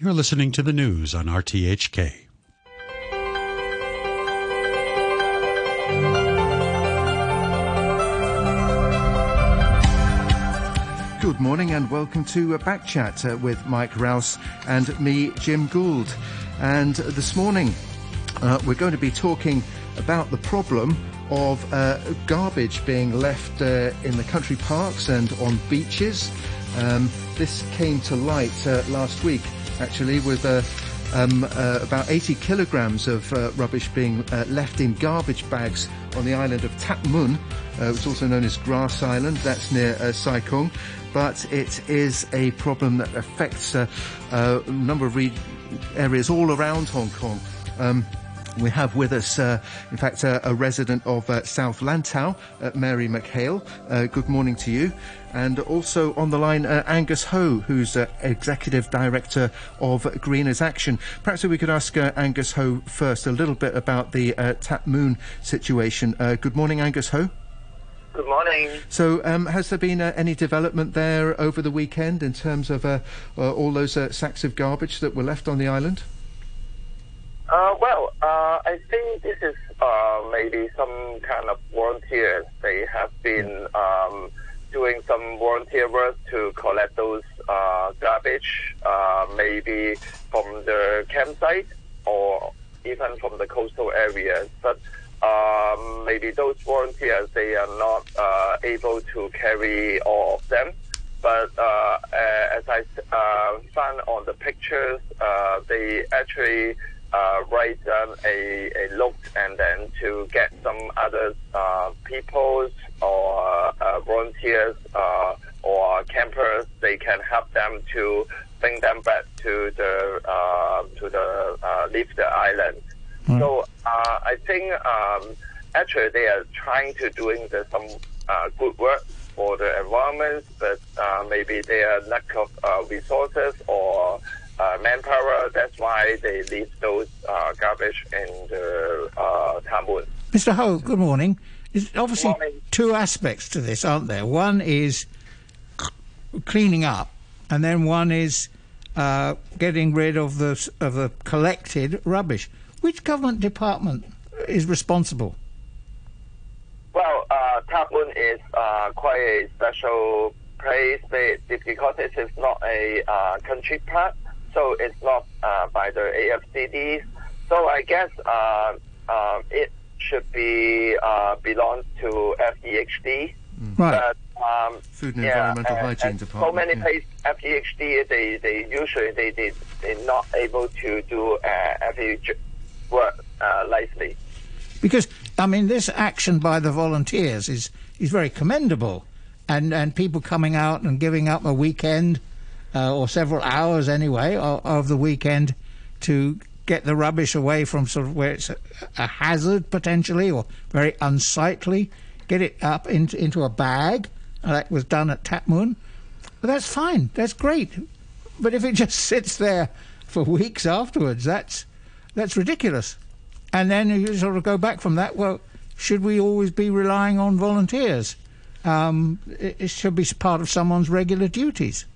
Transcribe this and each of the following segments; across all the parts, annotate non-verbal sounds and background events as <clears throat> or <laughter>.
You're listening to the news on RTHK. Good morning and welcome to a Backchat uh, with Mike Rowse and me, Jim Gould. And this morning uh, we're going to be talking about the problem of uh, garbage being left uh, in the country parks and on beaches. Um, this came to light uh, last week, actually, with uh, um, uh, about 80 kilograms of uh, rubbish being uh, left in garbage bags on the island of Tap Mun, uh, which is also known as Grass Island. That's near uh, Sai Kung. But it is a problem that affects a number of re- areas all around Hong Kong. Um, we have with us, uh, in fact, uh, a resident of uh, South Lantau, uh, Mary McHale. Uh, good morning to you. And also on the line, uh, Angus Ho, who's uh, Executive Director of Greeners Action. Perhaps we could ask uh, Angus Ho first a little bit about the uh, Tap Mun situation. Uh, good morning, Angus Ho. Good morning. So, um, has there been uh, any development there over the weekend in terms of uh, uh, all those uh, sacks of garbage that were left on the island? Uh, well, uh, I think this is uh, maybe some kind of volunteers. They have been um, doing some volunteer work to collect those uh, garbage, uh, maybe from the campsite or even from the coastal areas. But um, maybe those volunteers they are not uh, able to carry all of them. But as I found on the pictures, they actually uh, write down a, a note and then to get some other uh, peoples or uh, volunteers uh, or campers, they can help them to bring them back to the uh, to the uh, leave the island. So uh, I think um, actually they are trying to doing the, some uh, good work for the environment, but uh, maybe they are lack of uh, resources or manpower. That's why they leave those uh, garbage in the uh, Tap Mun. Mr. Ho, good morning. There's obviously morning. two aspects to this, aren't there? One is cleaning up, and then one is uh, getting rid of the of the collected rubbish. Which government department is responsible? Well, uh, Tap Mun is uh, quite a special place because it is not a uh, country park, so it's not uh, by the AFCD. So I guess uh, uh, it should be uh, belong to FEHD. Right. But, um, Food and yeah, Environmental and- Hygiene and Department. So many yeah. places, FEHD, they, they usually they, they, they're not able to do uh, FEH work uh, lightly. Because I mean, this action by the volunteers is is very commendable, and and people coming out and giving up a weekend uh, or several hours anyway of, of the weekend to get the rubbish away from sort of where it's a, a hazard potentially or very unsightly, get it up into into a bag. That was done at Tap Mun. But that's fine. That's great. But if it <laughs> just sits there for weeks afterwards, that's that's ridiculous. And then you sort of go back from that. Well, should we always be relying on volunteers? Um, it, it should be part of someone's regular duties.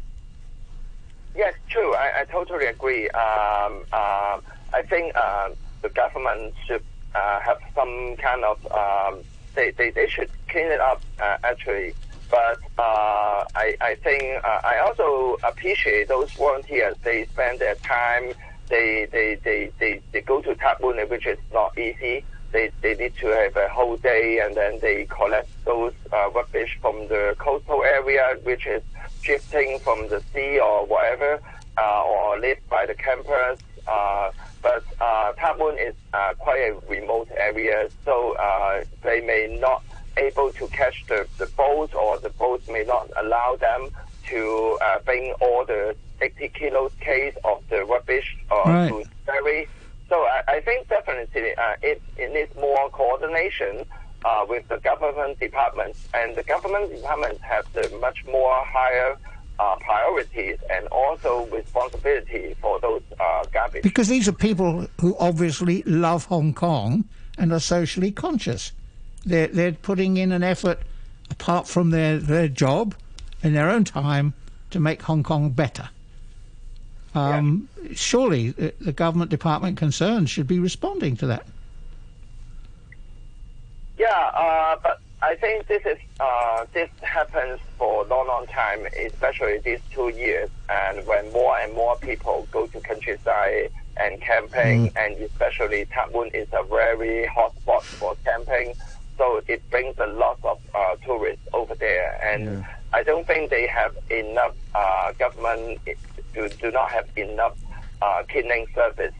Yes, true. I, I totally agree. Um, uh, I think uh, the government should uh, have some kind of um, they, they, they should clean it up uh, actually. But uh, I, I think uh, I also appreciate those volunteers. They spend their time. They they, they, they, they go to Tap Mun, which is not easy. They, they need to have a whole day and then they collect those rubbish from the coastal area, which is drifting from the sea or whatever, uh, or left by the campers. Uh, but uh, Tap Mun is uh, quite a remote area, so uh, they may not able to catch the, the boats or the boats may not allow them to uh, bring all the 80 kilos case of the rubbish uh, Right. to ferry. So I, I think definitely uh, it, it needs more coordination uh, with the government departments, and the government departments have the much more higher uh, priorities and also responsibility for those uh, garbage. Because these are people who obviously love Hong Kong and are socially conscious. They're, they're putting in an effort, apart from their, their job, in their own time, to make Hong Kong better. Um, Surely the, the government department concerned should be responding to that. Yeah, uh, but I think this is uh, this happens for a long, long time, especially these two years, and when more and more people go to countryside and camping, Mm. and especially Tap Mun is a very hot spot for camping, so it brings a lot of uh, tourists over there, and I don't think they have enough uh, government do, do not have enough uh, cleaning service,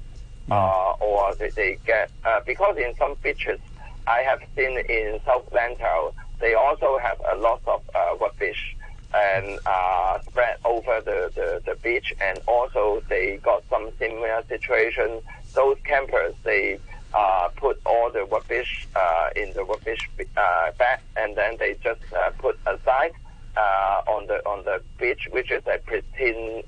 uh, or they, they get uh, because in some beaches I have seen in South Lantau, they also have a lot of uh, rubbish and uh, spread over the, the, the beach, and also they got some similar situation. Those campers, they uh, put all the rubbish uh, in the rubbish uh, bag, and then they just uh, put aside uh, on the on the beach, which is a pristine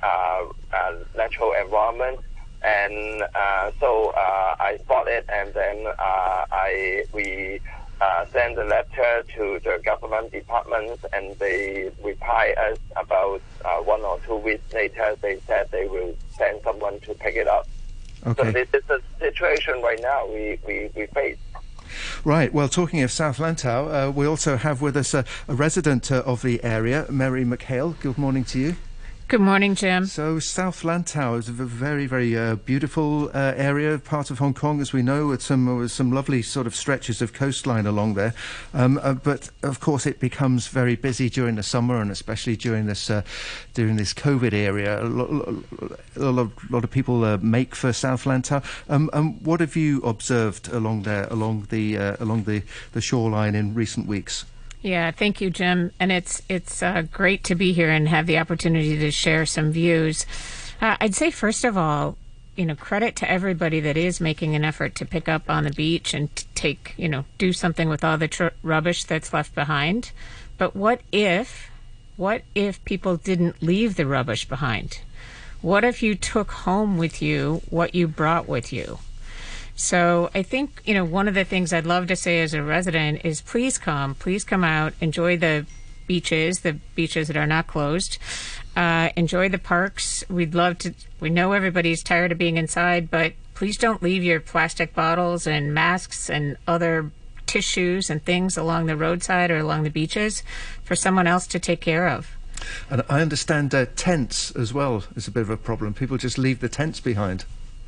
natural environment and uh, so uh, I bought it, and then uh, I we uh, sent a letter to the government departments, and they reply us about uh, one or two weeks later. They said they will send someone to pick it up. Okay. So this is the situation right now we, we, we face. Right. Well, talking of South Lantau, uh, we also have with us a, a resident uh, of the area, Mary McHale. Good morning to you. Good morning, Jim. So, South Lantau is a very, very uh, beautiful uh, area, part of Hong Kong, as we know, with some with some lovely sort of stretches of coastline along there. Um, uh, but of course, it becomes very busy during the summer, and especially during this uh, during this COVID area. A lot, a lot, lot of people uh, make for South Lantau. Um, um, what have you observed along there, along the uh, along the, the shoreline in recent weeks? Yeah, thank you, Jim. And it's it's uh, great to be here and have the opportunity to share some views. Uh, I'd say first of all, you know, credit to everybody that is making an effort to pick up on the beach and take, you know, do something with all the tr- rubbish that's left behind. But what if, what if people didn't leave the rubbish behind? What if you took home with you what you brought with you? So I think, you know, one of the things I'd love to say as a resident is please come, please come out, enjoy the beaches, the beaches that are not closed. Uh, enjoy the parks. We'd love to, we know everybody's tired of being inside, but please don't leave your plastic bottles and masks and other tissues and things along the roadside or along the beaches for someone else to take care of. And I understand uh, tents as well is a bit of a problem. People just leave the tents behind.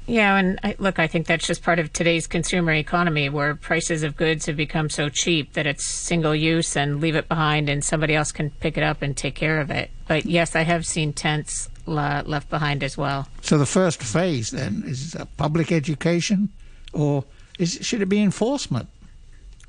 Yeah, and I, look, I think that's just part of today's consumer economy where prices of goods have become so cheap that it's single use and leave it behind and somebody else can pick it up and take care of it. But yes, I have seen tents left behind as well. So the first phase then is public education, or is should it be enforcement?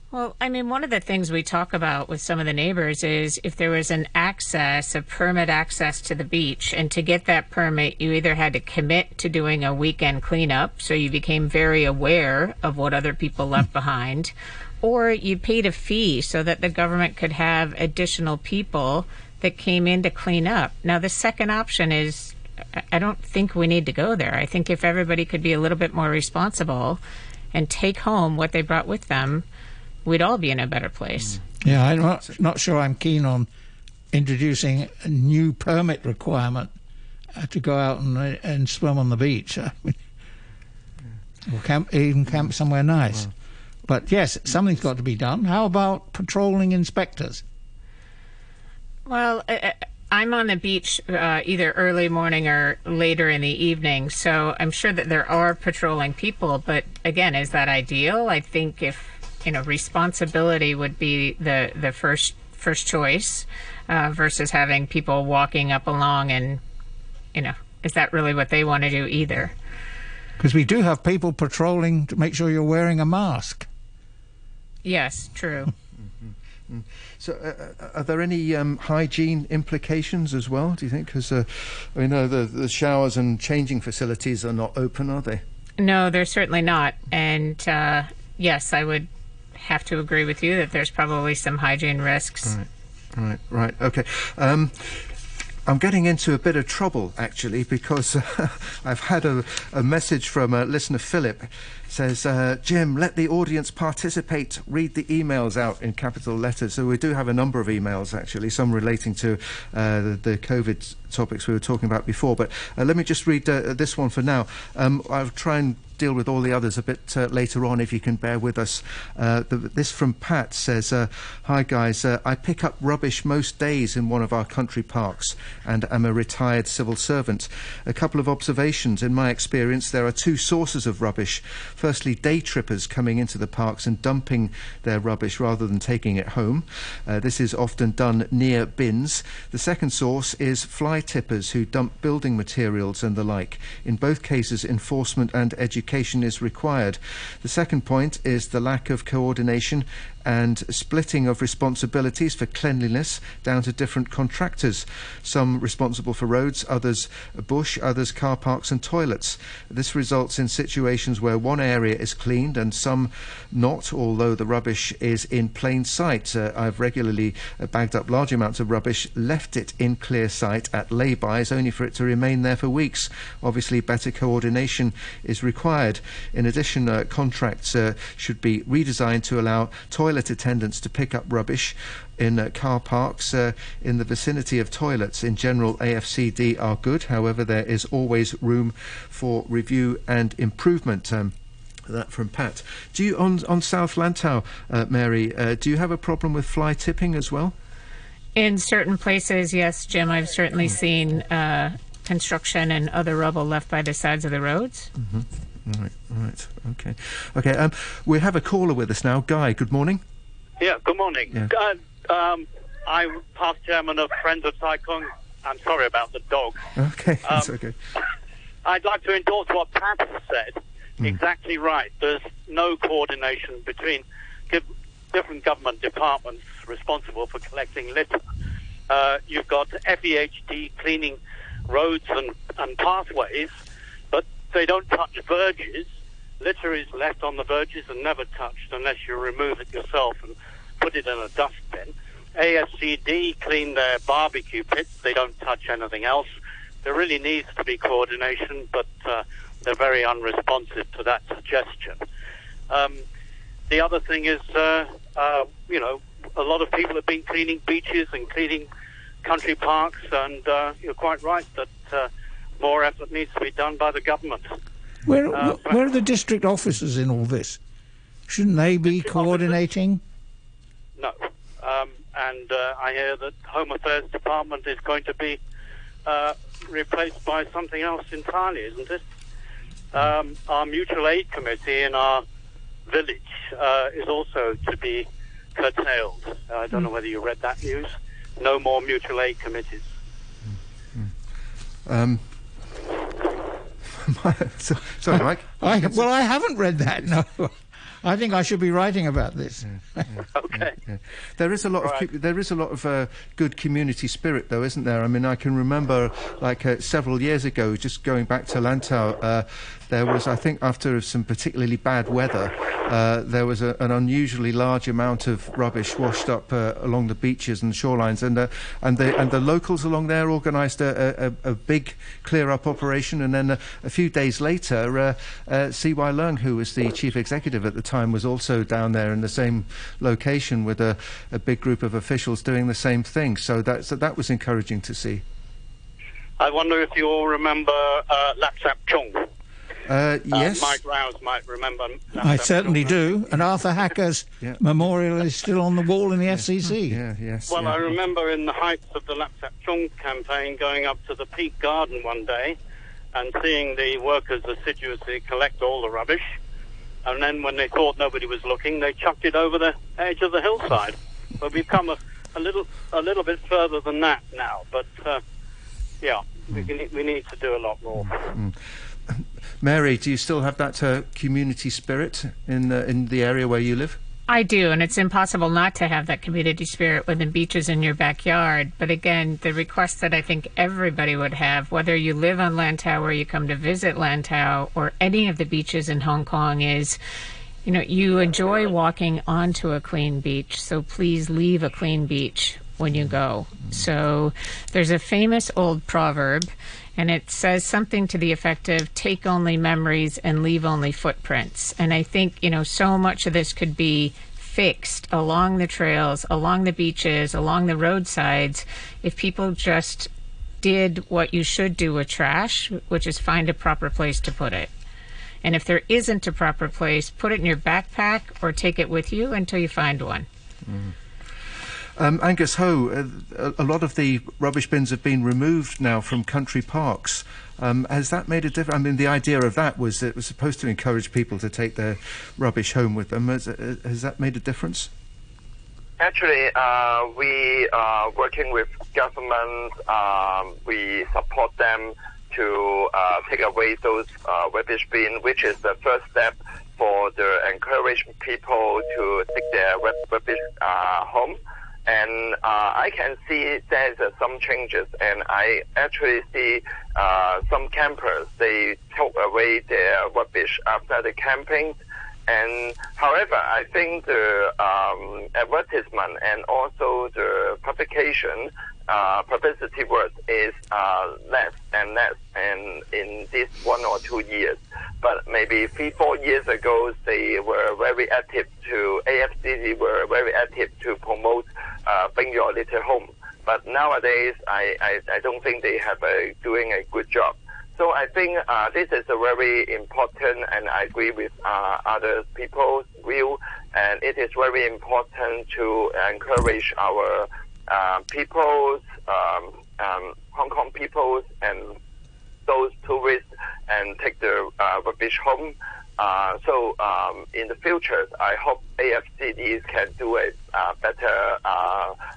Well, I mean, one of the things we talk about with some of the neighbors is if there was an access, a permit access to the beach, and to get that permit, you either had to commit to doing a weekend cleanup, so you became very aware of what other people left <laughs> behind, or you paid a fee so that the government could have additional people that came in to clean up. Now, the second option is I- don't think we need to go there. I think if everybody could be a little bit more responsible and take home what they brought with them, we'd all be in a better place. Yeah, I'm not, not sure I'm keen on introducing a new permit requirement uh, to go out and, uh, and swim on the beach. <laughs> I mean, or camp, even camp somewhere nice. But yes, something's got to be done. How about patrolling inspectors? Well, I- I- I'm on the beach uh, either early morning or later in the evening, so I'm sure that there are patrolling people. But again, is that ideal? I think if you know responsibility would be the the first first choice uh, versus having people walking up along and you know is that really what they want to do either? Because we do have people patrolling to make sure you're wearing a mask. Yes, true. <laughs> So, uh, uh, are there any um, hygiene implications as well? Do you think? Because uh, we know the, the showers and changing facilities are not open, are they? No, they're certainly not. And uh, yes, I would have to agree with you that there's probably some hygiene risks. Right, right, right. okay. Um, I'm getting into a bit of trouble actually because uh, <laughs> I've had a, a message from uh, listener Philip. says, uh, Jim, let the audience participate. Read the emails out in capital letters. So we do have a number of emails, actually, some relating to uh, the, the COVID topics we were talking about before. But uh, let me just read this one for now. Um, I'll try and deal with all the others a bit uh, later on if you can bear with us. Uh, the, this from Pat says, uh, Hi guys, uh, I pick up rubbish most days in one of our country parks and am a retired civil servant. A couple of observations. In my experience, there are two sources of rubbish. Firstly, day trippers coming into the parks and dumping their rubbish rather than taking it home. Uh, this is often done near bins. The second source is fly tippers who dump building materials and the like. In both cases, enforcement and education education is required. The second point is the lack of coordination and splitting of responsibilities for cleanliness down to different contractors. Some responsible for roads, others bush, others car parks and toilets. This results in situations where one area is cleaned and some not, although the rubbish is in plain sight. Uh, I've regularly uh, bagged up large amounts of rubbish, left it in clear sight at lay-bys, only for it to remain there for weeks. Obviously, better coordination is required. In addition, uh, contracts uh, should be redesigned to allow toilet attendants to pick up rubbish in uh, car parks uh, in the vicinity of toilets. In general, AFCD are good. However, there is always room for review and improvement. Um, that from Pat. Do you on on South Lantau, uh, Mary? Uh, do you have a problem with fly tipping as well? In certain places, yes, Jim. I've certainly seen uh, construction and other rubble left by the sides of the roads. Mm-hmm. Right, right, okay, okay. Um, we have a caller with us now, Guy. Good morning. Yeah, good morning. Yeah. Uh, um, I'm past chairman of Friends of Sai Kung. I'm sorry about the dog. Okay, <laughs> that's Um, okay. <laughs> I'd like to endorse what Pat has said. Hmm. Exactly right. There's no coordination between different government departments responsible for collecting litter. Uh, you've got FEHD cleaning roads and, and pathways, they don't touch verges. Litter is left on the verges and never touched unless you remove it yourself and put it in a dustbin. AFCD clean their barbecue pits. They don't touch anything else. There really needs to be coordination, but uh, they're very unresponsive to that suggestion. Um, the other thing is, uh, uh, you know, a lot of people have been cleaning beaches and cleaning country parks, and uh, you're quite right that uh, more effort needs to be done by the government. Where, Uh, where are the district officers in all this? Shouldn't they be officers? coordinating? No. Um, and uh, I hear that Home Affairs Department is going to be uh, replaced by something else entirely, isn't it? Um, our mutual aid committee in our village uh, is also to be curtailed. Uh, I don't know whether you read that news. No more mutual aid committees. Um, <laughs> sorry, Mike. I, well, I haven't read that. No, I think I should be writing about this. <laughs> Okay. Yeah. There is a lot of Right. cu- there is a lot of uh, good community spirit, though, isn't there? I mean, I can remember like uh, several years ago, just going back to Lantau, uh, there was, I think, after some particularly bad weather, uh, there was a, an unusually large amount of rubbish washed up uh, along the beaches and shorelines, and uh, and the and the locals along there organised a, a, a big clear up operation, and then a, a few days later, uh, uh, C.Y. Leung, who was the chief executive at the time, was also down there in the same location with a, a big group of officials doing the same thing. So that so that was encouraging to see. I wonder if you all remember uh, Lapsap Chung. Uh, Uh, yes. Mike Rowse might remember. I certainly Chung. do. And Arthur Hacker's <laughs> Yeah. memorial is still on the wall in the <laughs> FCC. <laughs> Yeah. Yes. Well, yeah. I remember in the heights of the Lapsap Chung campaign going up to the Peak Garden one day and seeing the workers assiduously collect all the rubbish. And then when they thought nobody was looking, they chucked it over the edge of the hillside. But we've come a, a little a little bit further than that now. But uh, yeah, we, can, we need to do a lot more. Mary, do you still have that uh, community spirit in in the area where you live? I do, and it's impossible not to have that community spirit when within beaches in your backyard. But again, the request that I think everybody would have, whether you live on Lantau or you come to visit Lantau or any of the beaches in Hong Kong, is you know, you enjoy walking onto a clean beach, so please leave a clean beach when you go. So there's a famous old proverb, and it says something to the effect of take only memories and leave only footprints. And I think, you know, so much of this could be fixed along the trails, along the beaches, along the roadsides if people just did what you should do with trash, which is find a proper place to put it. And if there isn't a proper place, put it in your backpack or take it with you until you find one. Mm. Um, Angus Ho, uh, a lot of the rubbish bins have been removed now from country parks. Um, has that made a difference? I mean, the idea of that was that it was supposed to encourage people to take their rubbish home with them. Has, uh, has that made a difference? Actually, uh, we are working with government. Um, we support them to uh, take away those uh, rubbish bin, which is the first step for the encourage people to take their rubbish uh, home and uh, I can see there's uh, some changes, and I actually see uh, some campers they took away their rubbish after the camping. And however, I think the um, advertisement and also the publication uh, publicity work is uh, less and less and in this one or two years. But maybe three, four years ago, they were very active to, AFCD were very active to promote uh, bring your little home. But nowadays, I, I, I don't think they have a, doing a good job. So I think uh, this is a very important, and I agree with uh, other people's view. And it is very important to encourage our uh, peoples, um, um, Hong Kong peoples, and those tourists, and take the uh, rubbish home uh, so um, in the future, I hope AFCDs can do a uh, better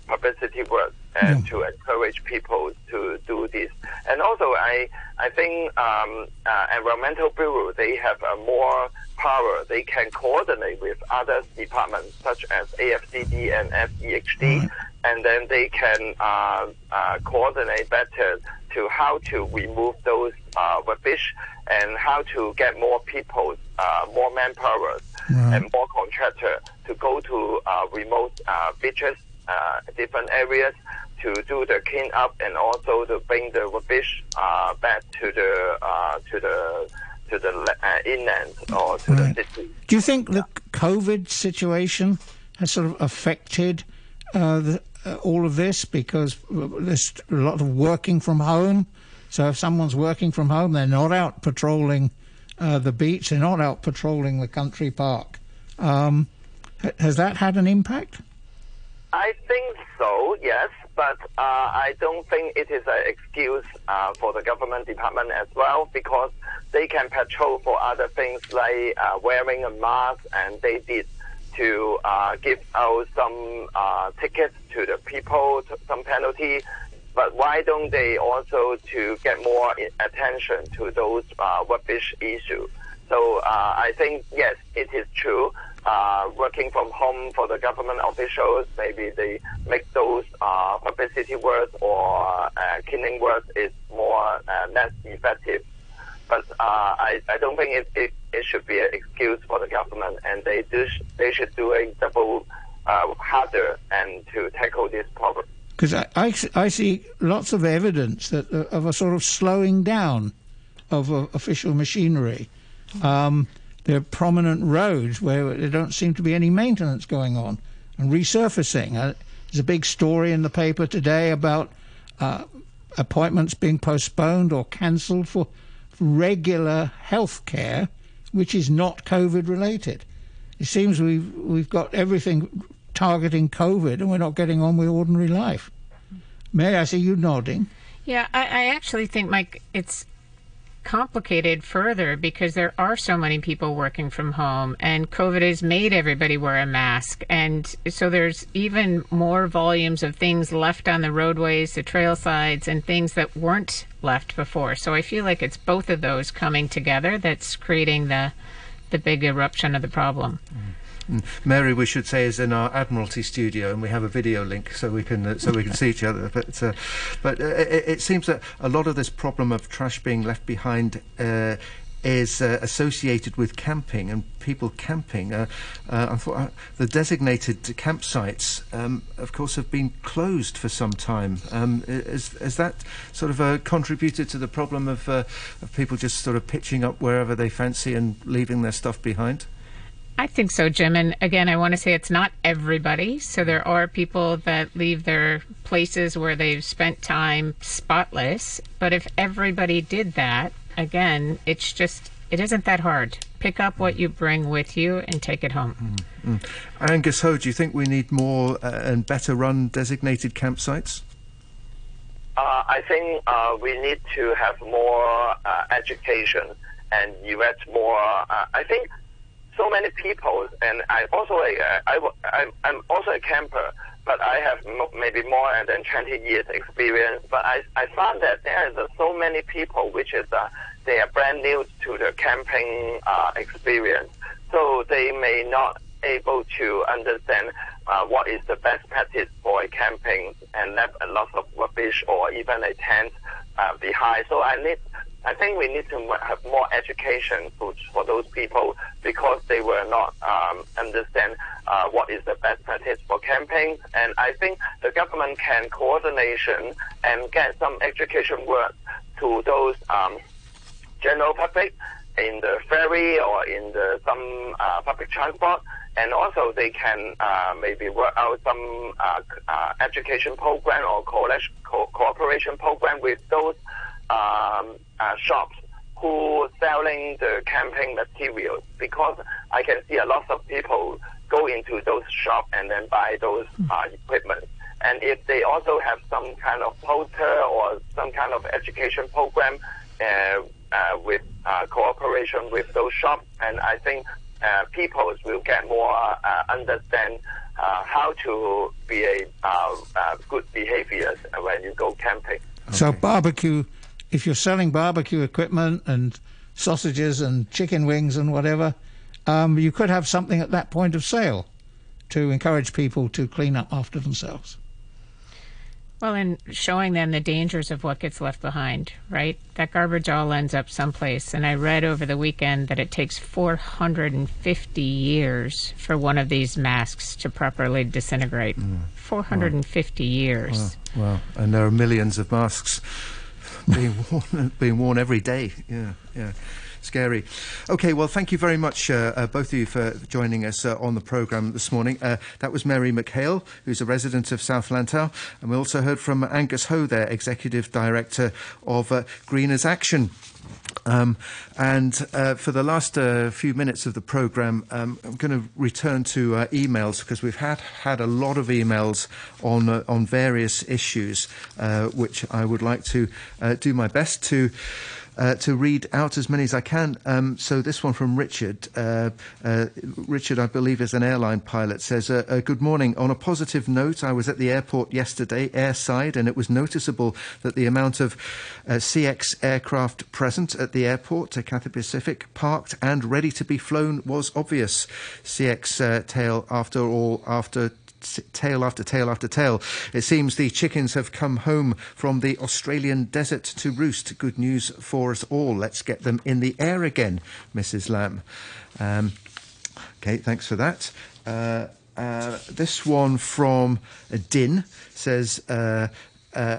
publicity work and yeah. to encourage people to do this. And also, I I think um, uh, environmental bureau they have a more power. They can coordinate with other departments such as AFCD and FEHD, mm-hmm. and then they can uh, uh, coordinate better to how to remove those rubbish and how to get more people, uh, more manpower, and more contractor to go to uh, remote uh, beaches, uh, different areas to do the clean up and also to bring the rubbish uh, back to the uh, to the to the inland or to right. the city. Do you think the COVID situation has sort of affected the, all of this because there's a lot of working from home? So if someone's working from home, they're not out patrolling uh, the beach, they're not out patrolling the country park. Um, has that had an impact? I think so, yes, but uh, I don't think it is an excuse uh, for the government department as well because they can patrol for other things like uh, wearing a mask, and they did to uh, give out some uh, tickets to the people, to some penalty but why don't they also to get more attention to those uh, rubbish issues? So uh, I think yes, it is true. Uh, working from home for the government officials, maybe they make those uh, publicity work or uh, cleaning work is more uh, less effective. But uh, I, I don't think it, it, it should be an excuse for the government, and they do they should do a double harder and to tackle this problem because I, I, I, see lots of evidence that uh, of a sort of slowing down of uh, official machinery. Um, there are prominent roads where there don't seem to be any maintenance going on and resurfacing. Uh, there's a big story in the paper today about uh, appointments being postponed or cancelled for regular health care, which is not COVID related. It seems we've we've got everything targeting COVID and we're not getting on with ordinary life. May I see you nodding? Yeah, I, I actually think, Mike, it's complicated further because there are so many people working from home and COVID has made everybody wear a mask. And so there's even more volumes of things left on the roadways, the trail sides, and things that weren't left before. So I feel like it's both of those coming together that's creating the the big eruption of the problem. Mm. Mary, we should say, is in our Admiralty studio, and we have a video link so we can uh, so we can <laughs> see each other. But uh, but uh, it, it, seems that a lot of this problem of trash being left behind uh, is uh, associated with camping and people camping. Uh, uh, uh, the designated campsites, um, of course, have been closed for some time. Um, is, is that sort of uh, contributed to the problem of, of people just sort of pitching up wherever they fancy and leaving their stuff behind? I think so, Jim. And again, I want to say it's not everybody. So there are people that leave their places where they've spent time spotless. But if everybody did that, again, it's just, it isn't that hard. Pick up what you bring with you and take it home. Mm. Angus Ho, do you think we need more uh, and better run designated campsites? Uh, I think uh, we need to have more uh, education and invest more. Uh, I think so many people, and I also uh, I, I'm also a camper, but I have maybe more than 20 years experience. But I I found that there is uh, so many people which is uh, they are brand new to the camping uh, experience, so they may not able to understand uh, what is the best practice for camping and left a lot of rubbish or even a tent uh, behind. So I need I think we need to have more education for, for those people because they will not um, understand uh, what is the best practice for camping. And I think the government can coordination and get some education work to those um, general public in the ferry or in the some uh, public transport. And also they can uh, maybe work out some uh, uh, education program or co- cooperation program with those um, uh, shops who selling the camping materials because I can see a lot of people go into those shops and then buy those uh, equipment. And if they also have some kind of poster or some kind of education program uh, uh, with uh, cooperation with those shops, and I think uh, people will get more uh, understand uh, how to be a uh, uh, good behavior when you go camping. Okay. So barbecue if you're selling barbecue equipment and sausages and chicken wings and whatever, um, you could have something at that point of sale to encourage people to clean up after themselves. Well, and showing them the dangers of what gets left behind, right? That garbage all ends up someplace. And I read over the weekend that it takes 450 years for one of these masks to properly disintegrate. Mm. 450 wow. years. Wow. wow. And there are millions of masks being <laughs> worn, being worn every day. Yeah, yeah. Scary. Okay, well, thank you very much, uh, uh, both of you, for joining us uh, on the programme this morning. Uh, that was Mary McHale, who's a resident of South Lantau, and we also heard from Angus Ho, there, Executive Director of uh, Greeners Action. Um, and uh, for the last uh, few minutes of the programme, um, I'm going to return to uh, emails because we've had, had a lot of emails on, uh, on various issues, uh, which I would like to uh, do my best to uh, to read out as many as I can. Um, so this one from Richard. Uh, uh, Richard, I believe, is an airline pilot. Says, uh, uh, "Good morning. On a positive note, I was at the airport yesterday, airside, and it was noticeable that the amount of CX aircraft present at the airport, to Cathay Pacific, parked and ready to be flown, was obvious. CX tail, after all, after tale after tale after tale. It seems the chickens have come home from the Australian desert to roost. Good news for us all. Let's get them in the air again, Mrs. Lam. Um, okay, thanks for that. Uh, uh, this one from Din says, uh, uh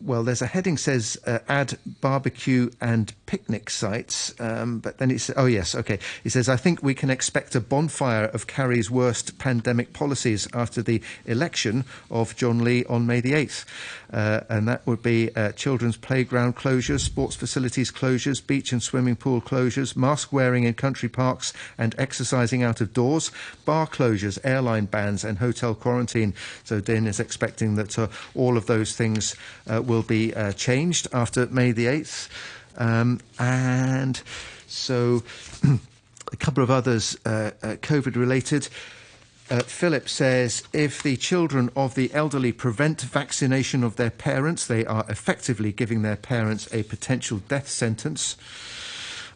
well, there's a heading says uh, add barbecue and picnic sites, um, but then it's oh yes, okay. He says I think we can expect a bonfire of Carrie's worst pandemic policies after the election of John Lee on May the eighth, uh, and that would be uh, children's playground closures, sports facilities closures, beach and swimming pool closures, mask wearing in country parks and exercising out of doors, bar closures, airline bans, and hotel quarantine. So Din is expecting that uh, all of those things will be uh, changed after May the 8th. Um, and so <clears throat> a couple of others uh, uh COVID related. Uh, Philip says if the children of the elderly prevent vaccination of their parents, they are effectively giving their parents a potential death sentence.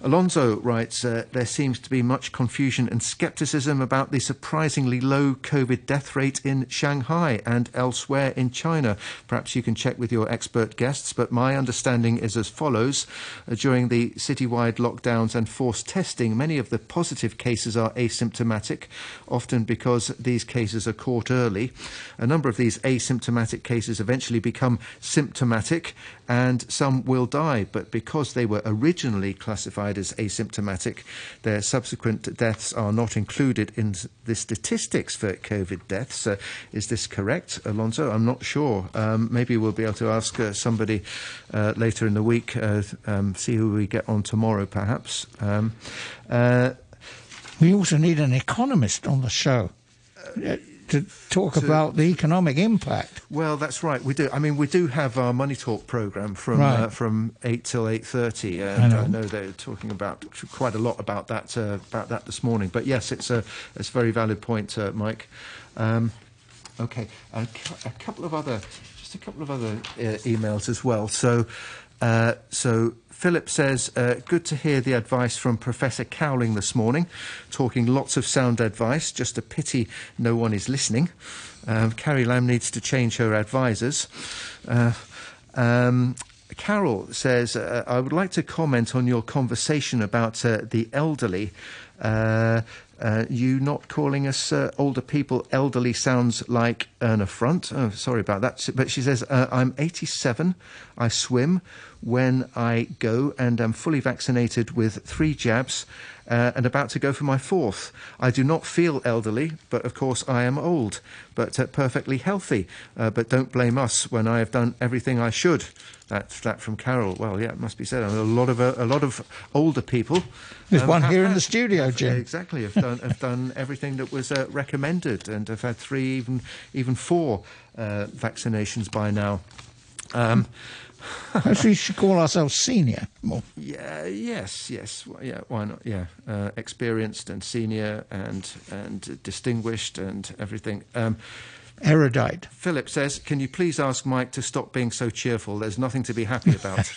Alonso writes uh, there seems to be much confusion and scepticism about the surprisingly low COVID death rate in Shanghai and elsewhere in China. Perhaps you can check with your expert guests, but my understanding is as follows. Uh, during the citywide lockdowns and forced testing, many of the positive cases are asymptomatic, often because these cases are caught early. A number of these asymptomatic cases eventually become symptomatic and some will die, but because they were originally classified as asymptomatic, their subsequent deaths are not included in the statistics for COVID deaths. Uh, is this correct, Alonso? I'm not sure. Um, maybe we'll be able to ask uh, somebody uh, later in the week, uh, um, see who we get on tomorrow, perhaps. Um, uh, we also need an economist on the show. Uh, to talk to, about the economic impact. Well, that's right. We do. I mean, we do have our Money Talk program from right. uh, from eight till eight thirty, and I know. I know. they're talking about quite a lot about that uh, about that this morning. But yes, it's a it's a very valid point, uh, Mike. Um, okay, a, a, couple of other just a couple of other uh, emails as well. So, uh, so Philip says, uh, good to hear the advice from Professor Cowling this morning, talking lots of sound advice. Just a pity no one is listening. Um, Carrie Lam needs to change her advisors. Uh, um, Carol says, uh, I would like to comment on your conversation about uh, the elderly. Uh, you not calling us uh, older people elderly sounds like an affront. Oh, sorry about that. But she says, uh, I'm 87. I swim when I go and am fully vaccinated with three jabs uh, and about to go for my fourth. I do not feel elderly, but of course I am old, but uh, perfectly healthy. Uh, but don't blame us when I have done everything I should. That's that from Carol. Well, yeah, it must be said. a lot of uh, a lot of older people. There's um, one here in the studio, Jim. Exactly, have done have done <laughs> everything that was uh, recommended, and have had three, even even four uh, vaccinations by now. Um, <laughs> Perhaps we should call ourselves senior more. Yeah, yes, yes. Yeah, why not? Yeah, uh, experienced and senior and and distinguished and everything. Um, Erudite. Philip says, "Can you please ask Mike to stop being so cheerful? There's nothing to be happy about." <laughs>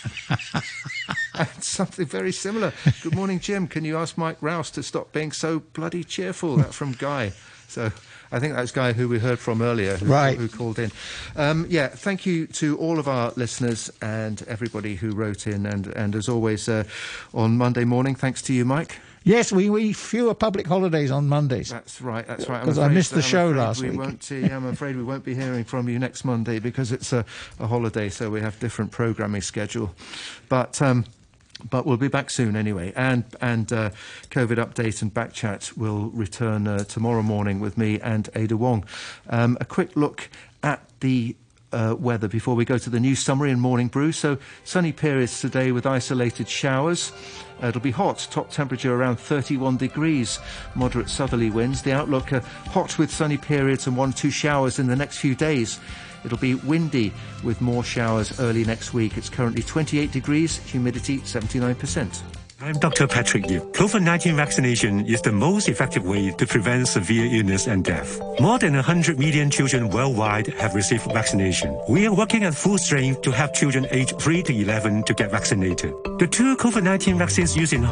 <laughs> something very similar. Good morning, Jim. Can you ask Mike Rowse to stop being so bloody cheerful? That from Guy. So I think that's Guy who we heard from earlier, who, right. who called in. Um, yeah, thank you to all of our listeners and everybody who wrote in. And, and as always, uh, on Monday morning, thanks to you, Mike. Yes, we, we fewer public holidays on Mondays. That's right. That's right. Because I missed the show last we week. Won't, uh, I'm afraid we won't be hearing from you next Monday because it's a, a holiday, so we have different programming schedule. But um, but we'll be back soon anyway. And and uh, COVID update and Backchat will return uh, tomorrow morning with me and Ada Wong. Um, a quick look at the uh, weather before we go to the news summary and morning brew. So sunny periods today with isolated showers. Uh, it'll be hot, top temperature around 31 degrees, moderate southerly winds. The outlook uh, hot with sunny periods and one two showers in the next few days. It'll be windy with more showers early next week. It's currently 28 degrees, humidity 79%. I'm Dr. Patrick Yu. COVID-19 vaccination is the most effective way to prevent severe illness and death. More than 100 million children worldwide have received vaccination. We are working at full strength to help children aged 3 to 11 to get vaccinated. The two COVID-19 vaccines used in